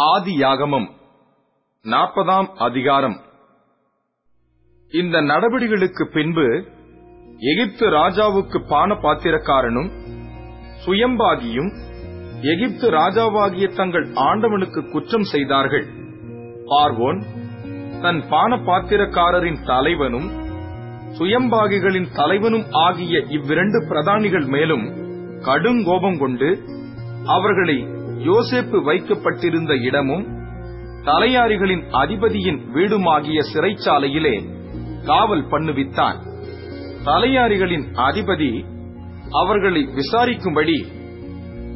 ஆதி ஆதியாகமம் நாற்பதாம் அதிகாரம். இந்த நடவடிக்கைகளுக்கு பின்பு எகிப்து ராஜாவுக்கு பான பாத்திரக்காரனும் சுயம்பாகியும் எகிப்து ராஜாவாகிய தங்கள் ஆண்டவனுக்கு குற்றம் செய்தார்கள். பார்வோன் தன் பான பாத்திரக்காரரின் தலைவனும் சுயம்பாகிகளின் தலைவனும் ஆகிய இவ்விரண்டு பிரதானிகள் மேலும் கடுங்கோபம் கொண்டு அவர்களை யோசேப்பு வைக்கப்பட்டிருந்த இடமும் தலையாரிகளின் அதிபதியின் வீடுமாகிய சிறைச்சாலையிலே காவல் பண்ணுவித்தான். தலையாரிகளின் அதிபதி அவர்களை விசாரிக்கும்படி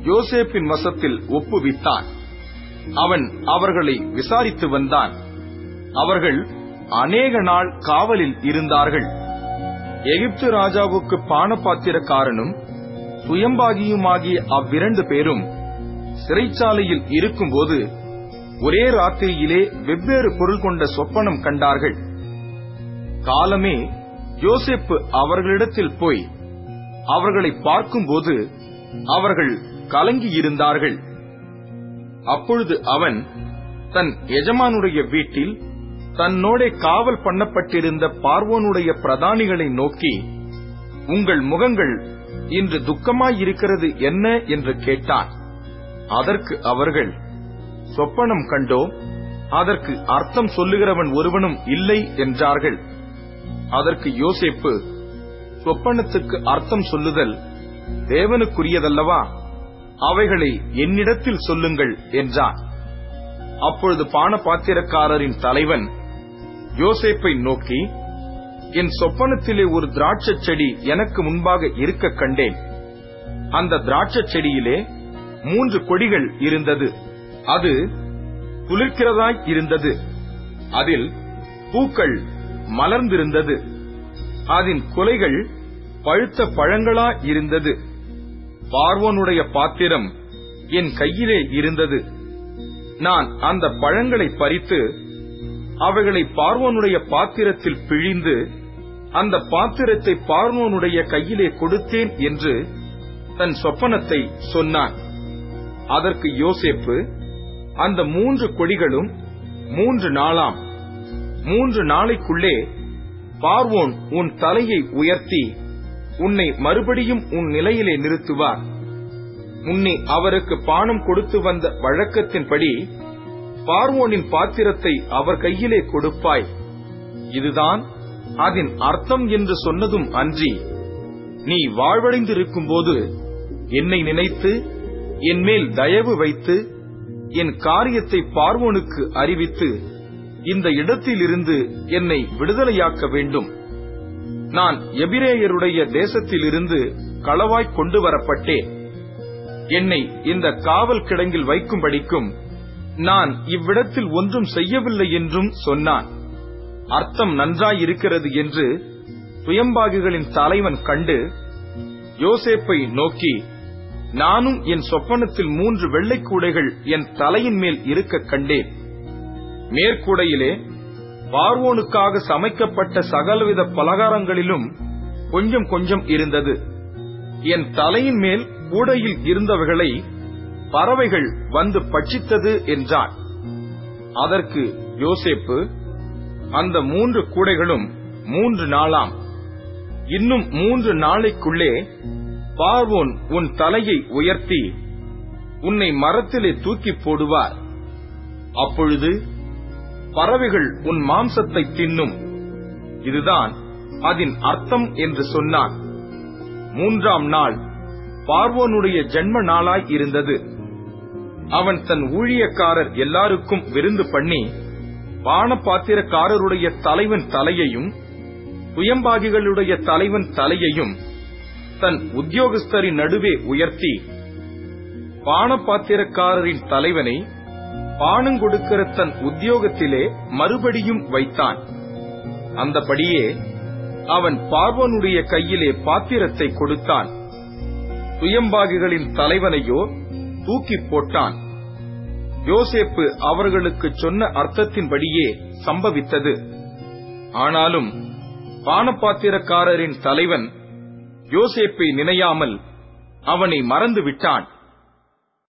யோசேப்பின் வசத்தில் ஒப்புவித்தான். அவன் அவர்களை விசாரித்து வந்தான். அவர்கள் அநேக நாள் காவலில் இருந்தார்கள். எகிப்து ராஜாவுக்கு பானபாத்திரக்காரனும் சுயம்பாகியுமாகிய அவ்விரண்டு பேரும் சிறைச்சாலையில் இருக்கும்போது ஒரே ராத்திரியிலே வெவ்வேறு பொருள் கொண்ட சொப்பனம் கண்டார்கள். காலமே யோசிப்பு அவர்களிடத்தில் போய் அவர்களை பார்க்கும்போது அவர்கள் கலங்கியிருந்தார்கள் அப்பொழுது அவன் தன் எஜமானுடைய வீட்டில் தன்னோடே காவல் பண்ணப்பட்டிருந்த பார்வோனுடைய பிரதானிகளை நோக்கி உங்கள் முகங்கள் இன்று துக்கமாயிருக்கிறது என்ன? என்று கேட்டான். அதற்கு அவர்கள் சொப்பனம் கண்டோம் அதற்கு அர்த்தம் சொல்லுகிறவன் ஒருவனும் இல்லை என்றார்கள். அதற்கு யோசேப்பு சொப்பனத்துக்கு அர்த்தம் சொல்லுதல் தேவனுக்குரியதல்லவா? அவைகளை என்னிடத்தில் சொல்லுங்கள் என்றான். அப்பொழுது பானபாத்திரக்காரரின் தலைவன் யோசேப்பை நோக்கி என் சொப்பனத்திலே ஒரு திராட்சச் செடி எனக்கு முன்பாக இருக்க கண்டேன். அந்த திராட்சச் செடியிலே மூன்று கொடிகள் இருந்தது. அது குளிர்கிறதாய் இருந்தது. அதில் பூக்கள் மலர்ந்திருந்தது. அதன் குலைகள் பழுத்த பழங்களா இருந்தது. பார்வோனுடைய பாத்திரம் என் கையிலே இருந்தது. நான் அந்த பழங்களை பறித்து அவைகளை பார்வோனுடைய பாத்திரத்தில் பிழிந்து அந்த பாத்திரத்தை பார்வோனுடைய கையிலே கொடுத்தேன் என்று தன் சொப்பனத்தை சொன்னான். அதற்கு யோசேப்பு அந்த மூன்று கொடிகளும் மூன்று நாளாம். மூன்று நாளைக்குள்ளே பார்வோன் உன் தலையை உயர்த்தி உன்னை மறுபடியும் உன் நிலையிலே நிறுத்துவார். உன்னை அவருக்கு பானம் கொடுத்து வந்த வழக்கத்தின்படி பார்வோனின் பாத்திரத்தை அவர் கையிலே கொடுப்பாய். இதுதான் அதன் அர்த்தம் என்று சொன்னதும் அன்றி நீ வாழ்வடைந்திருக்கும்போது என்னை நினைத்து என்மேல் தயவு வைத்து என் காரியத்தை பார்வோனுக்கு அறிவித்து இந்த இடத்திலிருந்து என்னை விடுதலையாக்க வேண்டும். நான் எபிரேயருடைய தேசத்திலிருந்து களவாய் கொண்டு வரப்பட்டேன். என்னை இந்த காவல் கிடங்கில் வைக்கும்படிக்கும் நான் இவ்விடத்தில் ஒன்றும் செய்யவில்லை என்றும் சொன்னான். அர்த்தம் நன்றாயிருக்கிறது என்று சுயம்பாகிகளின் தலைவன் கண்டு யோசேப்பை நோக்கி நானும் என் சொப்பனத்தில் மூன்று வெள்ளைக்கூடைகள் என் தலையின் மேல் இருக்க கண்டேன். மேற்கூடையிலே பார்வோனுக்காக சமைக்கப்பட்ட சகலவித பலகாரங்களிலும் கொஞ்சம் கொஞ்சம் இருந்தது. என் தலையின் மேல் கூடையில் இருந்தவைகளை பறவைகள் வந்து பட்சித்தது என்றான். அதற்கு யோசேப்பு அந்த மூன்று கூடைகளும் மூன்று நாளாம். இன்னும் மூன்று நாளைக்குள்ளே பார்வோன் உன் தலையை உயர்த்தி உன்னை மரத்திலே தூக்கி போடுவார். அப்பொழுது பறவைகள் உன் மாம்சத்தை தின்னும். இதுதான் அதன் அர்த்தம் என்று சொன்னான். மூன்றாம் நாள் பார்வோனுடைய ஜென்ம நாளாய் இருந்தது. அவன் தன் ஊழியக்காரர் எல்லாருக்கும் விருந்து பண்ணி பானபாத்திரக்காரருடைய தலைவன் தலையையும் சுயம்பாகிகளுடைய தலைவன் தலையையும் தன் உத்தியோகஸ்தரின் நடுவே உயர்த்தி பானபாத்திரக்காரரின் தலைவனை பானங்கொடுக்கிற தன் உத்தியோகத்திலே மறுபடியும் வைத்தான். அந்தபடியே அவன் பார்வனுடைய கையிலே பாத்திரத்தை கொடுத்தான். சுயம்பாகிகளின் தலைவனையோ தூக்கி போட்டான். யோசேப்பு அவர்களுக்கு சொன்ன அர்த்தத்தின்படியே சம்பவித்தது. ஆனாலும் பானபாத்திரக்காரரின் தலைவன் யோசேப்பை நினையாமல் அவனை மறந்து விட்டான்